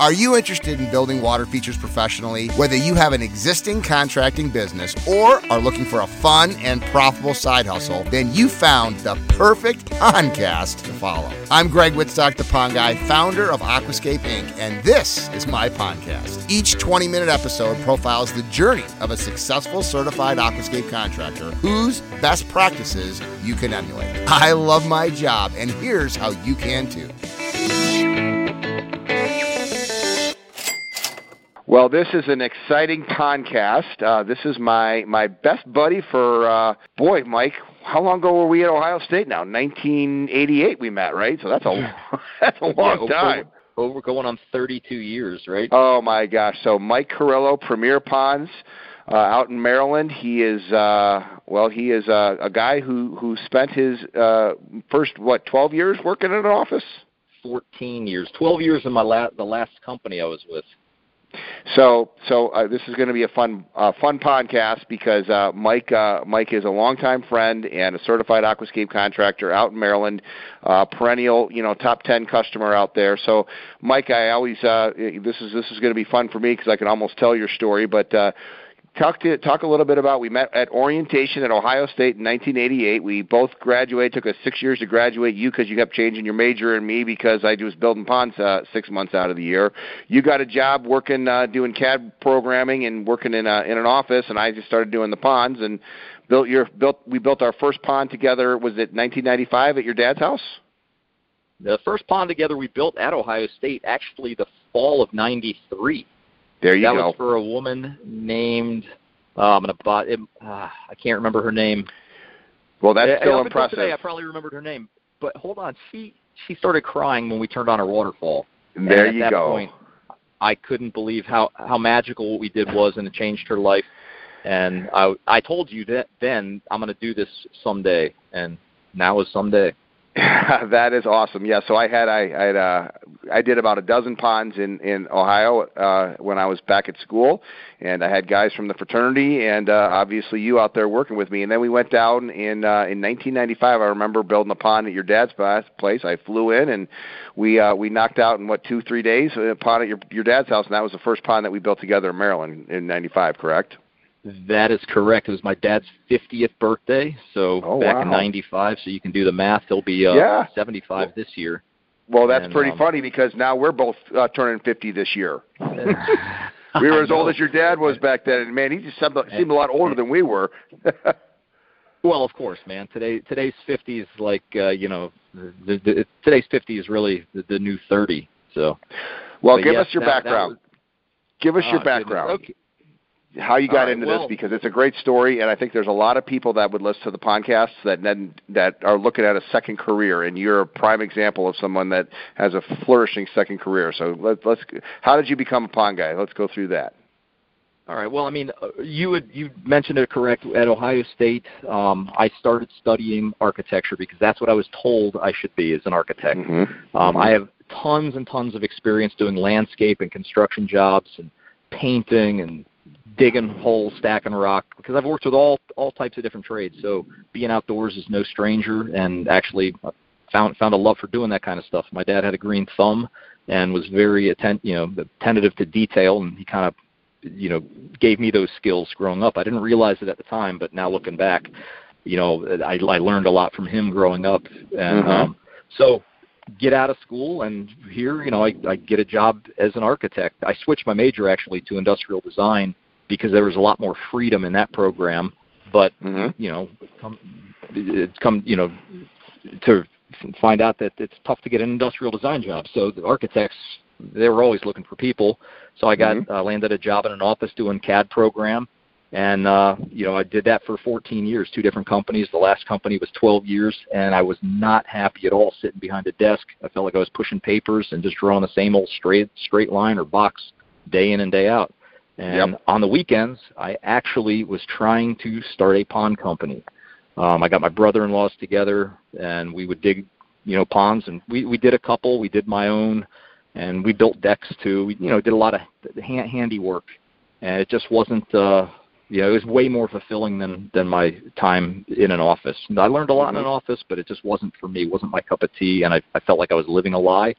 Are you interested in building water features professionally? Whether you have an existing contracting business or are looking for a fun and profitable side hustle, then you found the perfect podcast to follow. I'm Greg Wittstock, the Pond Guy, founder of Aquascape Inc., and this is my podcast. Each 20 minute episode profiles the journey of a successful certified aquascape contractor whose best practices you can emulate. I love my job, and here's how you can too. Well, this is an exciting podcast. Uh, this is my my best buddy for uh, boy, Mike. How long ago were we at Ohio State? Now, 1988, we met, right? So that's a that's a long yeah, time. Over, over going on 32 years, right? Oh my gosh! So Mike Carrillo, Premier Ponds, uh, out in Maryland. He is uh, well, he is uh, a guy who who spent his uh, first what 12 years working in an office. 14 years, 12 years in my la- the last company I was with. So, so uh, this is going to be a fun, uh, fun podcast because uh, Mike, uh, Mike is a longtime friend and a certified aquascape contractor out in Maryland, uh, perennial, you know, top ten customer out there. So, Mike, I always uh, this is this is going to be fun for me because I can almost tell your story, but. Uh, talk to talk a little bit about we met at orientation at Ohio State in 1988. We both graduated. Took us six years to graduate. You because you kept changing your major, and me because I was building ponds uh, six months out of the year. You got a job working uh, doing CAD programming and working in a, in an office, and I just started doing the ponds and built your built. We built our first pond together. Was it 1995 at your dad's house? The first pond together we built at Ohio State, actually the fall of '93. There you that go. That was for a woman named uh, I'm gonna buy. It, uh, I can't remember her name. Well, that's yeah, still impressive. Today, I probably remembered her name, but hold on. She she started crying when we turned on our waterfall. There and you at that go. Point, I couldn't believe how how magical what we did was, and it changed her life. And I I told you that then I'm going to do this someday, and now is someday. that is awesome. Yeah, so I had I I had uh I did about a dozen ponds in in Ohio uh when I was back at school and I had guys from the fraternity and uh obviously you out there working with me and then we went down in uh in 1995 I remember building a pond at your dad's place. I flew in and we uh we knocked out in what 2 3 days a pond at your your dad's house and that was the first pond that we built together in Maryland in 95, correct? That is correct. It was my dad's 50th birthday, so oh, back wow. in '95. So you can do the math. He'll be uh, yeah. 75 this year. Well, that's and, pretty um, funny because now we're both uh, turning 50 this year. we were as old as your dad was back then, and man, he just seemed, seemed a lot older than we were. well, of course, man. Today, today's 50 is like uh, you know, the, the, today's 50 is really the, the new 30. So, well, give yes, us your that, background. Was, give us oh, your background. How you got right, into well, this because it's a great story, and I think there's a lot of people that would listen to the podcasts that then, that are looking at a second career, and you're a prime example of someone that has a flourishing second career. So let, let's. How did you become a pond guy? Let's go through that. All right. Well, I mean, uh, you had, you mentioned it correct. At Ohio State, um, I started studying architecture because that's what I was told I should be as an architect. Mm-hmm. Um, I have tons and tons of experience doing landscape and construction jobs and painting and digging holes, stacking rock because I've worked with all all types of different trades. So being outdoors is no stranger, and actually found found a love for doing that kind of stuff. My dad had a green thumb and was very attent, you know, attentive to detail, and he kind of you know gave me those skills growing up. I didn't realize it at the time, but now looking back, you know, I, I learned a lot from him growing up, and mm-hmm. um, so get out of school and here you know I, I get a job as an architect i switched my major actually to industrial design because there was a lot more freedom in that program but mm-hmm. you know come, it's come you know to find out that it's tough to get an industrial design job so the architects they were always looking for people so i got mm-hmm. uh, landed a job in an office doing cad program and uh, you know I did that for 14 years, two different companies. The last company was 12 years, and I was not happy at all sitting behind a desk. I felt like I was pushing papers and just drawing the same old straight straight line or box day in and day out. And yep. on the weekends, I actually was trying to start a pond company. Um, I got my brother-in-laws together, and we would dig, you know, ponds, and we we did a couple. We did my own, and we built decks too. We you know did a lot of hand, handiwork, and it just wasn't. uh you know, it was way more fulfilling than than my time in an office. I learned a lot in an office, but it just wasn't for me. It wasn't my cup of tea, and I, I felt like I was living a lie.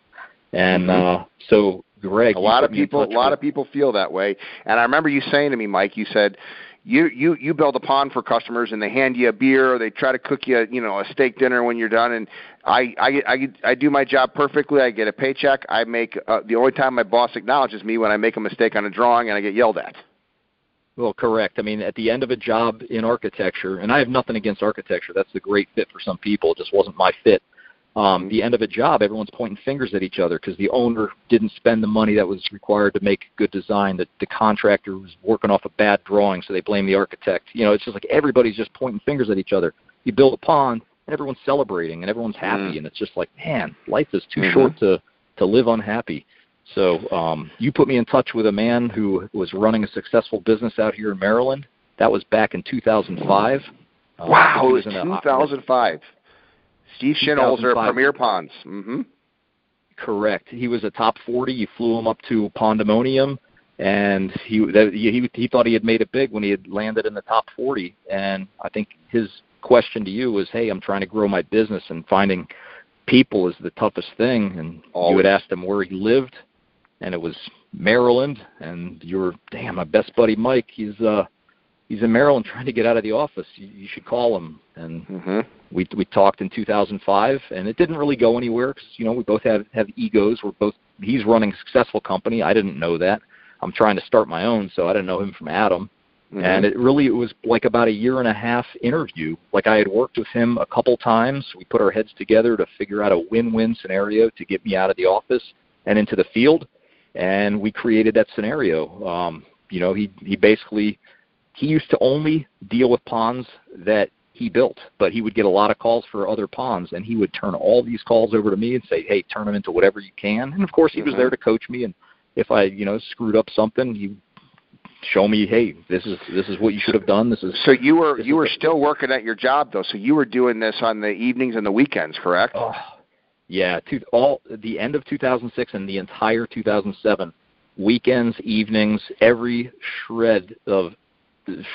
And mm-hmm. uh, so Greg, a lot of people, a lot of people feel that way. And I remember you saying to me, Mike, you said you you you build a pond for customers and they hand you a beer or they try to cook you you know a steak dinner when you're done and I I I, I do my job perfectly. I get a paycheck. I make uh, the only time my boss acknowledges me when I make a mistake on a drawing and I get yelled at. Well, correct. I mean, at the end of a job in architecture, and I have nothing against architecture. That's a great fit for some people. It just wasn't my fit um, the end of a job, everyone's pointing fingers at each other because the owner didn't spend the money that was required to make a good design. That the contractor was working off a bad drawing, so they blame the architect. You know, it's just like everybody's just pointing fingers at each other. You build a pond, and everyone's celebrating, and everyone's happy, mm. and it's just like, man, life is too mm-hmm. short to to live unhappy. So um, you put me in touch with a man who was running a successful business out here in Maryland. That was back in 2005. Wow, uh, it was 2005. Steve Shinholzer, Premier Ponds. Mm-hmm. Correct. He was a top 40. You flew him up to Pondemonium, and he, he he thought he had made it big when he had landed in the top 40. And I think his question to you was, "Hey, I'm trying to grow my business, and finding people is the toughest thing." And Always. you had asked him where he lived, and it was Maryland. And you were, damn, my best buddy Mike. He's uh he's in Maryland trying to get out of the office. You, you should call him. And mm-hmm. we we talked in 2005, and it didn't really go anywhere because you know we both have have egos. We're both he's running a successful company. I didn't know that. I'm trying to start my own, so I didn't know him from Adam. Mm-hmm. And it really it was like about a year and a half interview. Like I had worked with him a couple times. We put our heads together to figure out a win-win scenario to get me out of the office and into the field, and we created that scenario. Um, you know, he he basically he used to only deal with ponds that he built, but he would get a lot of calls for other ponds, and he would turn all these calls over to me and say, "Hey, turn them into whatever you can." And of course, he mm-hmm. was there to coach me, and if I, you know, screwed up something, he show me, "Hey, this is this is what you should have done." This is so you were you were still working at your job though, so you were doing this on the evenings and the weekends, correct? Oh, yeah, to, all the end of 2006 and the entire 2007 weekends, evenings, every shred of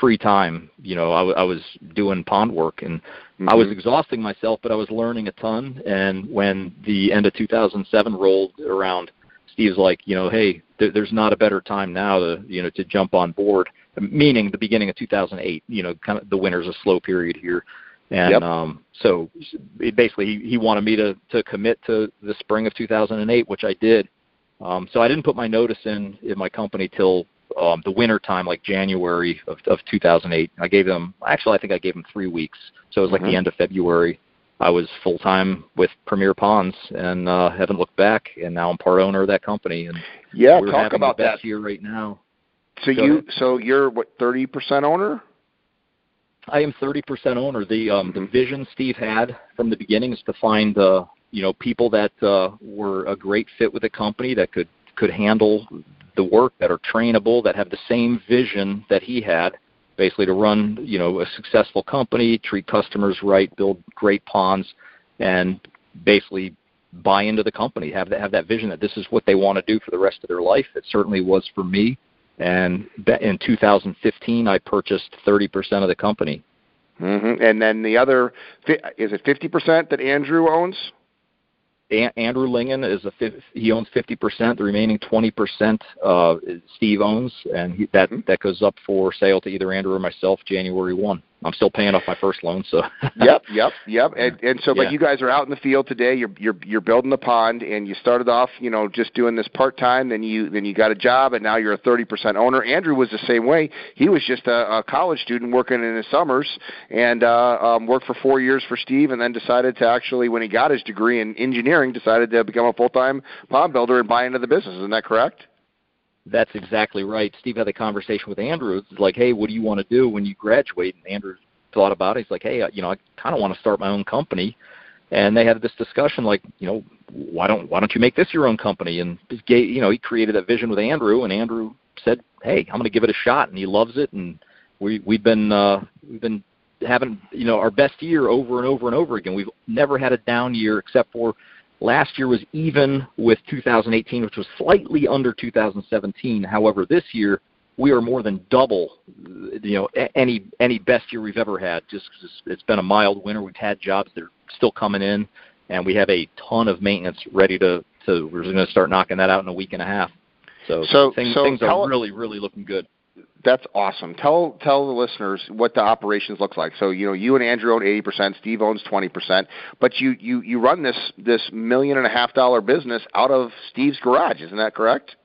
free time, you know, I, w- I was doing pond work and mm-hmm. I was mm-hmm. exhausting myself, but I was learning a ton. And when the end of 2007 rolled around, Steve's like, you know, hey, th- there's not a better time now to, you know, to jump on board. Meaning the beginning of 2008. You know, kind of the winter's a slow period here. And yep. um, so basically, he, he wanted me to to commit to the spring of 2008, which I did. Um, so I didn't put my notice in in my company till um, the winter time, like January of, of 2008. I gave them actually, I think I gave them three weeks, so it was like mm-hmm. the end of February. I was full time with Premier Ponds and uh, haven't looked back. And now I'm part owner of that company. And yeah, we're talk about the best that year right now. So Go you, ahead. so you're what 30 percent owner? I am 30% owner. The um, mm-hmm. the vision Steve had from the beginning is to find uh, you know people that uh, were a great fit with the company that could could handle the work that are trainable, that have the same vision that he had, basically to run you know a successful company, treat customers right, build great ponds, and basically buy into the company, have that have that vision that this is what they want to do for the rest of their life. It certainly was for me. And in 2015, I purchased 30% of the company. Mm-hmm. And then the other is it 50% that Andrew owns? Andrew Lingen is a he owns 50%. The remaining 20% uh, Steve owns, and he, that mm-hmm. that goes up for sale to either Andrew or myself January 1. I'm still paying off my first loan. So. yep, yep, yep. And, and so, but yeah. you guys are out in the field today. You're you're you're building the pond, and you started off, you know, just doing this part time. Then you then you got a job, and now you're a 30% owner. Andrew was the same way. He was just a, a college student working in his summers, and uh, um, worked for four years for Steve, and then decided to actually, when he got his degree in engineering, decided to become a full time pond builder and buy into the business. Isn't that correct? That's exactly right. Steve had a conversation with Andrew. It's like, hey, what do you want to do when you graduate? And Andrew thought about it. He's like, hey, uh, you know, I kind of want to start my own company. And they had this discussion, like, you know, why don't why don't you make this your own company? And you know, he created that vision with Andrew, and Andrew said, hey, I'm going to give it a shot, and he loves it. And we we've been uh, we've been having you know our best year over and over and over again. We've never had a down year except for Last year was even with 2018, which was slightly under 2017. However, this year we are more than double, you know, any any best year we've ever had. Just it's been a mild winter, we've had jobs that are still coming in, and we have a ton of maintenance ready to. to we're going to start knocking that out in a week and a half. So, so things, so things are really really looking good. That's awesome. Tell tell the listeners what the operations looks like. So you know you and Andrew own eighty percent, Steve owns twenty percent, but you you you run this this million and a half dollar business out of Steve's garage. Isn't that correct?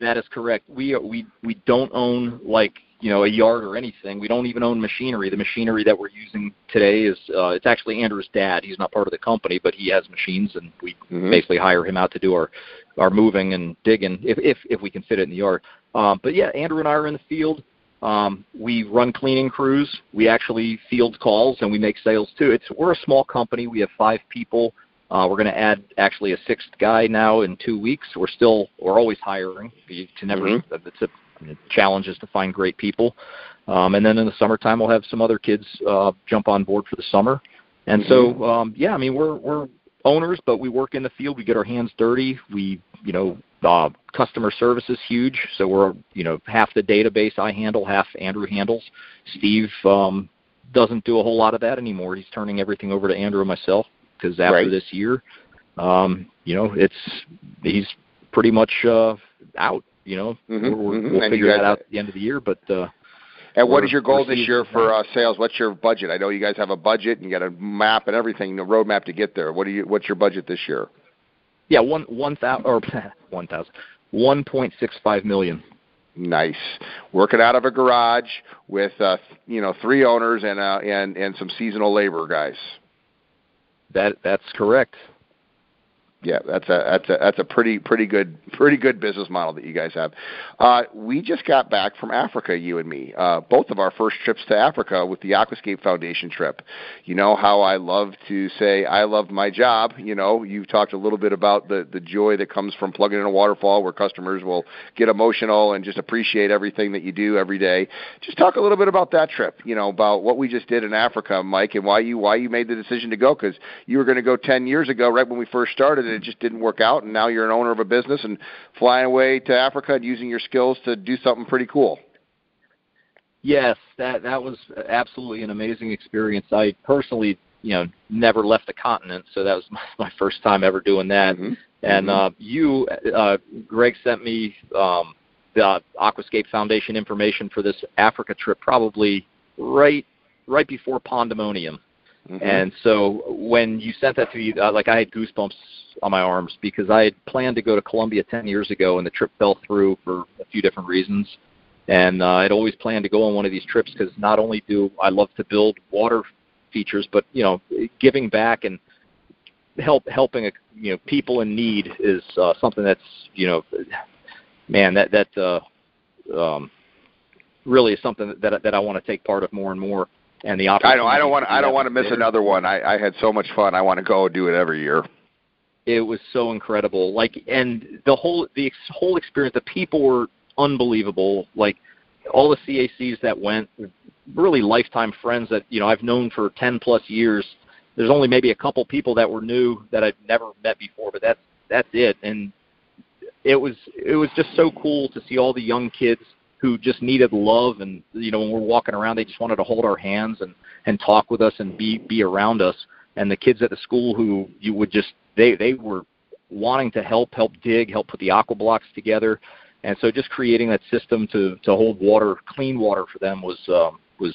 That is correct. We we we don't own like you know a yard or anything. We don't even own machinery. The machinery that we're using today is uh, it's actually Andrew's dad. He's not part of the company, but he has machines, and we Mhm. basically hire him out to do our our moving and digging if if if we can fit it in the yard. Um, but yeah, Andrew and I are in the field. Um, we run cleaning crews. We actually field calls and we make sales too. It's we're a small company. We have five people. Uh, we're going to add actually a sixth guy now in two weeks. We're still we're always hiring. You can never. Mhm. It's a the challenge is to find great people. Um, and then in the summertime, we'll have some other kids uh, jump on board for the summer. And so, um, yeah, I mean, we're we're owners, but we work in the field. We get our hands dirty. We, you know, uh, customer service is huge. So we're, you know, half the database I handle, half Andrew handles. Steve um, doesn't do a whole lot of that anymore. He's turning everything over to Andrew and myself because after Right. this year, um, you know, it's he's pretty much uh, out. You know, Mhm, we're, mhm. we'll And you figure that out at the end of the year. But uh, And what is your goal this year for uh, sales? What's your budget? I know you guys have a budget and you got a map and everything, a roadmap to get there. What do you? What's your budget this year? yeah, one one thousand or one thousand one point six five million. Nice. Working out of a garage with uh, you know three owners and uh, and and some seasonal labor guys. That that's correct. Yeah, that's a that's a that's a pretty pretty good pretty good business model that you guys have. Uh, we just got back from Africa, you and me. Uh, both of our first trips to Africa with the Aquascape Foundation trip. You know how I love to say I love my job. You know, you've talked a little bit about the the joy that comes from plugging in a waterfall, where customers will get emotional and just appreciate everything that you do every day. Just talk a little bit about that trip. You know, about what we just did in Africa, Mike, and why you why you made the decision to go because you were going to go 10 years ago, right when we first started, it just didn't work out. And now you're an owner of a business and flying away to Africa and using your skills to do something pretty cool. Yes, that that was absolutely an amazing experience. I personally, you know, never left the continent, so that was my, my first time ever doing that. Mhm. And Mhm. uh, you, uh, Greg, sent me um, the Aquascape Foundation information for this Africa trip, probably right right before Pondemonium. Mhm. And so when you sent that to me, uh, like I had goosebumps on my arms because I had planned to go to Colombia 10 years ago, and the trip fell through for a few different reasons. And uh, I'd always planned to go on one of these trips because not only do I love to build water features, but you know, giving back and help helping you know people in need is uh, something that's you know, man, that that uh, um, really is something that that I want to take part of more and more. And the I opportunity don't. I don't want. to I do don't want to miss there. another one. I, I had so much fun. I want to go do it every year. it was so incredible like and the whole the ex- whole experience the people were unbelievable like all the cacs that went really lifetime friends that you know i've known for 10 plus years there's only maybe a couple people that were new that i've never met before but that's that's it and it was it was just so cool to see all the young kids who just needed love and you know when we're walking around they just wanted to hold our hands and and talk with us and be be around us. And the kids at the school who you would just they they were wanting to help help dig help put the AquaBlox together. And so just creating that system to to hold water clean water for them was um was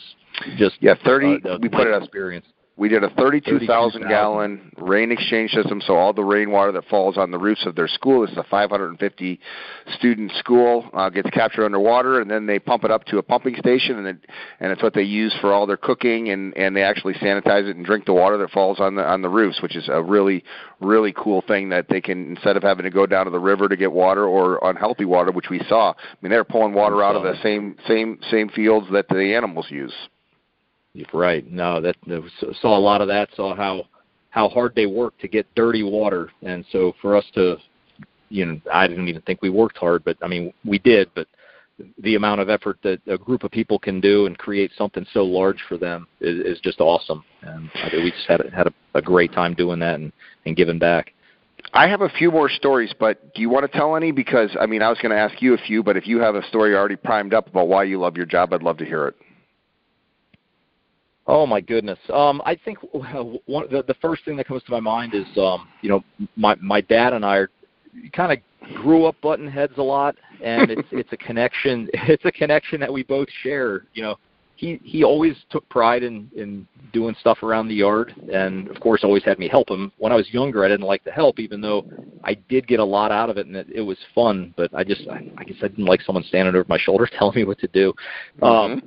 just Yeah, 30 uh, we put it experience We did a 32,000 32,000. gallon RainXchange system, so all the rainwater that falls on the roofs of their school, this is a 550 student school, uh, gets captured underwater, and then they pump it up to a pumping station, and it, and it's what they use for all their cooking, and and they actually sanitize it and drink the water that falls on the on the roofs, which is a really really cool thing that they can instead of having to go down to the river to get water or unhealthy water, which we saw. I mean, they're pulling water out of the same same same fields that the animals use. Right. No, that, saw a lot of that. Saw how how hard they work to get dirty water, and so for us to, you know, I didn't even think we worked hard, but I mean we did. But the amount of effort that a group of people can do and create something so large for them is, is just awesome. And I think we just had had a, a great time doing that and, and giving back. I have a few more stories, but do you want to tell any? Because I mean, I was going to ask you a few, but if you have a story already primed up about why you love your job, I'd love to hear it. Oh my goodness. Um, I think one the, the first thing that comes to my mind is um, you know my my dad and I are kind of grew up button heads a lot, and it's it's a connection. It's a connection that we both share. You know, he he always took pride in in doing stuff around the yard, and of course always had me help him. When I was younger, I didn't like to help, even though I did get a lot out of it, and it, it was fun. But I just I, I guess I didn't like someone standing over my shoulder telling me what to do. Mm-hmm. Um,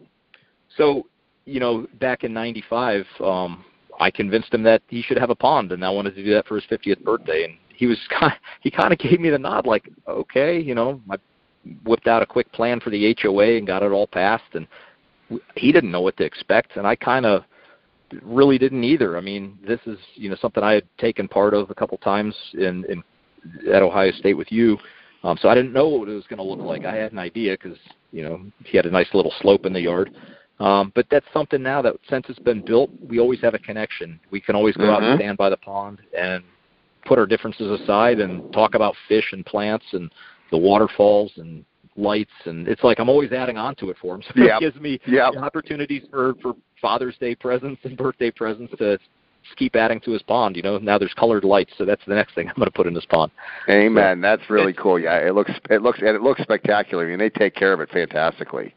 so you know, back in '95, um, I convinced him that he should have a pond, and I wanted to do that for his 50th birthday. And he was kind he kind of gave me the nod, like, okay, you know, I whipped out a quick plan for the HOA and got it all passed, and he didn't know what to expect, and I kind of really didn't either. I mean, this is you know something I had taken part of a couple times in in at Ohio State with you. Um, so I didn't know what it was going to look like. I had an idea because you know he had a nice little slope in the yard, um, but that's something now that since it's been built, we always have a connection. We can always go mm-hmm. out and stand by the pond and put our differences aside and talk about fish and plants and the waterfalls and lights and it's like I'm always adding on to it for him. So yep. it gives me yep. opportunities for for Father's Day presents and birthday presents to keep adding to his pond. You know, now there's colored lights, so that's the next thing I'm going to put in this pond. Amen. So, that's really cool. Yeah, it looks it looks and it looks spectacular. I mean, they take care of it fantastically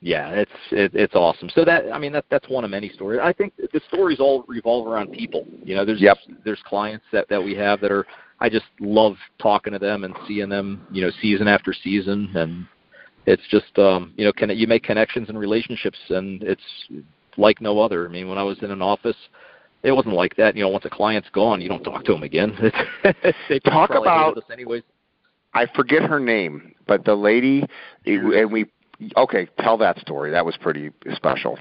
yeah, it's it, it's awesome. So that I mean that that's one of many stories. I think the stories all revolve around people. You know, there's yep. there's clients that that we have that are I just love talking to them and seeing them, you know, season after season and it's just um, you know, can you make connections and relationships and it's like no other. I mean, when I was in an office, it wasn't like that. You know, once a client's gone, you don't talk to them again. they talk about us anyways. I forget her name, but the lady, and we Okay, tell that story. That was pretty special.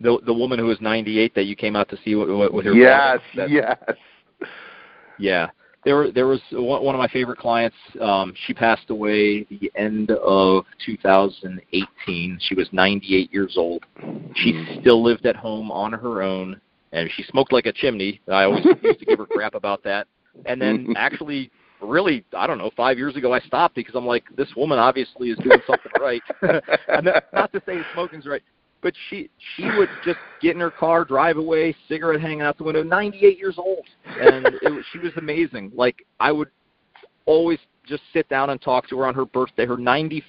The the woman who was 98 that you came out to see with, with her. Yes, brother, yes. Yeah, there there was one of my favorite clients. Um, she passed away the end of 2018. She was 98 years old. She mm. still lived at home on her own, and she smoked like a chimney. I always used to give her crap about that. And then actually really, I don't know, five years ago I stopped because I'm like, this woman obviously is doing something right. and not to say smoking's right, but she she would just get in her car, drive away, cigarette hanging out the window. 98 years old, and it, was, she was amazing. Like I would always just sit down and talk to her on her birthday, her 95th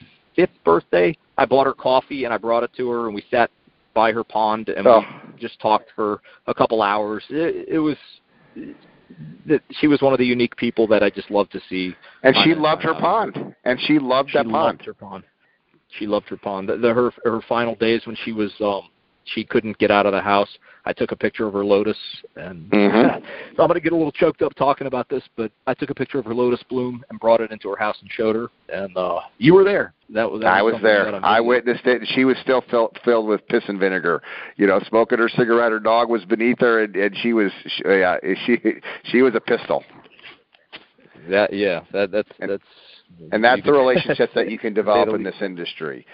birthday. I bought her coffee and I brought it to her, and we sat by her pond and oh. we just talked for a couple hours. It, it was that she was one of the unique people that I just loved to see. And she loved her pond. And she loved she that loved pond. her pond. She loved her pond. The, the, her her final days when she was um she couldn't get out of the house. I took a picture of her lotus, and mm-hmm. so I'm going to get a little choked up talking about this. But I took a picture of her lotus bloom and brought it into her house and showed her. And uh, you were there. That was. That I was, was there. I witnessed it. She was still filled filled with piss and vinegar. You know, smoking her cigarette. Her dog was beneath her, and, and she was. She, yeah, she she was a pistol. That yeah. That that's and, that's. And that's the relationship that you can develop in this industry.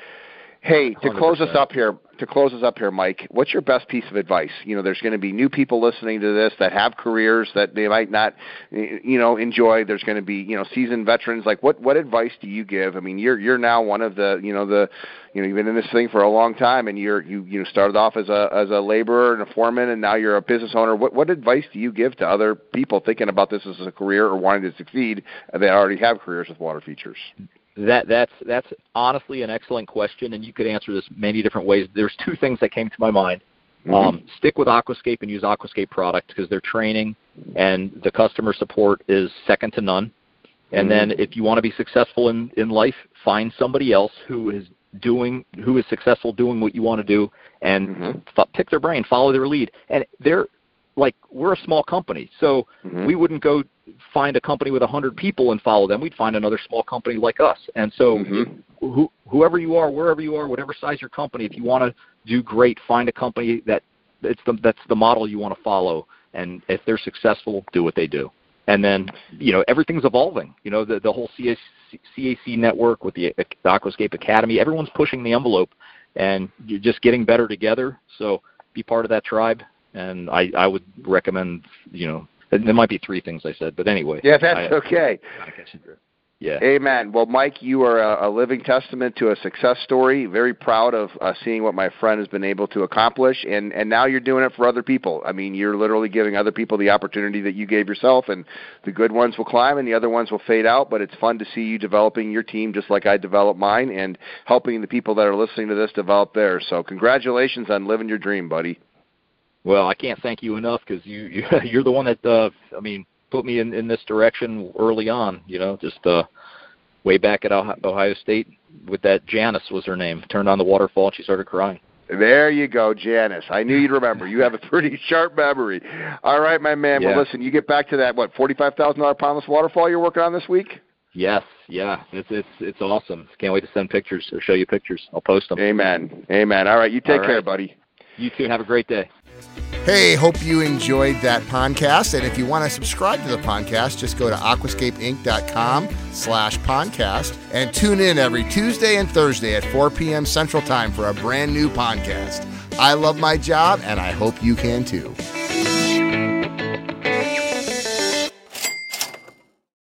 Hey, to 100%. close us up here, to close us up here, Mike, what's your best piece of advice? You know, there's going to be new people listening to this that have careers that they might not, you know, enjoy. There's going to be, you know, seasoned veterans. Like, what what advice do you give? I mean, you're you're now one of the, you know, the, you know, you've been in this thing for a long time, and you're you you know started off as a as a laborer and a foreman, and now you're a business owner. What what advice do you give to other people thinking about this as a career or wanting to succeed? They already have careers with water features. That that's that's honestly an excellent question, and you could answer this many different ways. There's two things that came to my mind. Mm-hmm. Um, stick with Aquascape and use Aquascape product because their training and the customer support is second to none. And mm-hmm. then if you want to be successful in in life, find somebody else who is doing who is successful doing what you want to do and mm-hmm. f- pick their brain, follow their lead. And they're like we're a small company, so mm-hmm. we wouldn't go find a company with a hundred people and follow them. We'd find another small company like us. And so, mm-hmm. who, whoever you are, wherever you are, whatever size your company, if you want to do great, find a company that it's the that's the model you want to follow. And if they're successful, do what they do. And then, you know, everything's evolving. You know, the the whole CAC, CAC network with the, the Aquascape Academy, everyone's pushing the envelope, and you're just getting better together. So be part of that tribe and I, I would recommend, you know, there might be three things I said, but anyway. Yeah, that's I, okay. Yeah. Amen. Well, Mike, you are a, a living testament to a success story. Very proud of uh, seeing what my friend has been able to accomplish, and and now you're doing it for other people. I mean, you're literally giving other people the opportunity that you gave yourself, and the good ones will climb, and the other ones will fade out. But it's fun to see you developing your team just like I developed mine, and helping the people that are listening to this develop theirs. So, congratulations on living your dream, buddy. Well, I can't thank you enough because you, you you're the one that uh, I mean put me in in this direction early on. You know, just uh, way back at Ohio State with that Janice was her name. Turned on the waterfall and she started crying. There you go, Janice. I knew you'd remember. You have a pretty sharp memory. All right, my man. Yeah. Well, listen, you get back to that what forty-five thousand dollar pondless waterfall you're working on this week. Yes, yeah, it's it's it's awesome. Can't wait to send pictures or show you pictures. I'll post them. Amen. Amen. All right, you take care, buddy. You too. Have a great day. Hey, hope you enjoyed that podcast. And if you want to subscribe to the podcast, just go to aquascapeinc.com slash podcast and tune in every Tuesday and Thursday at 4 p.m. Central Time for a brand new podcast. I love my job, and I hope you can too.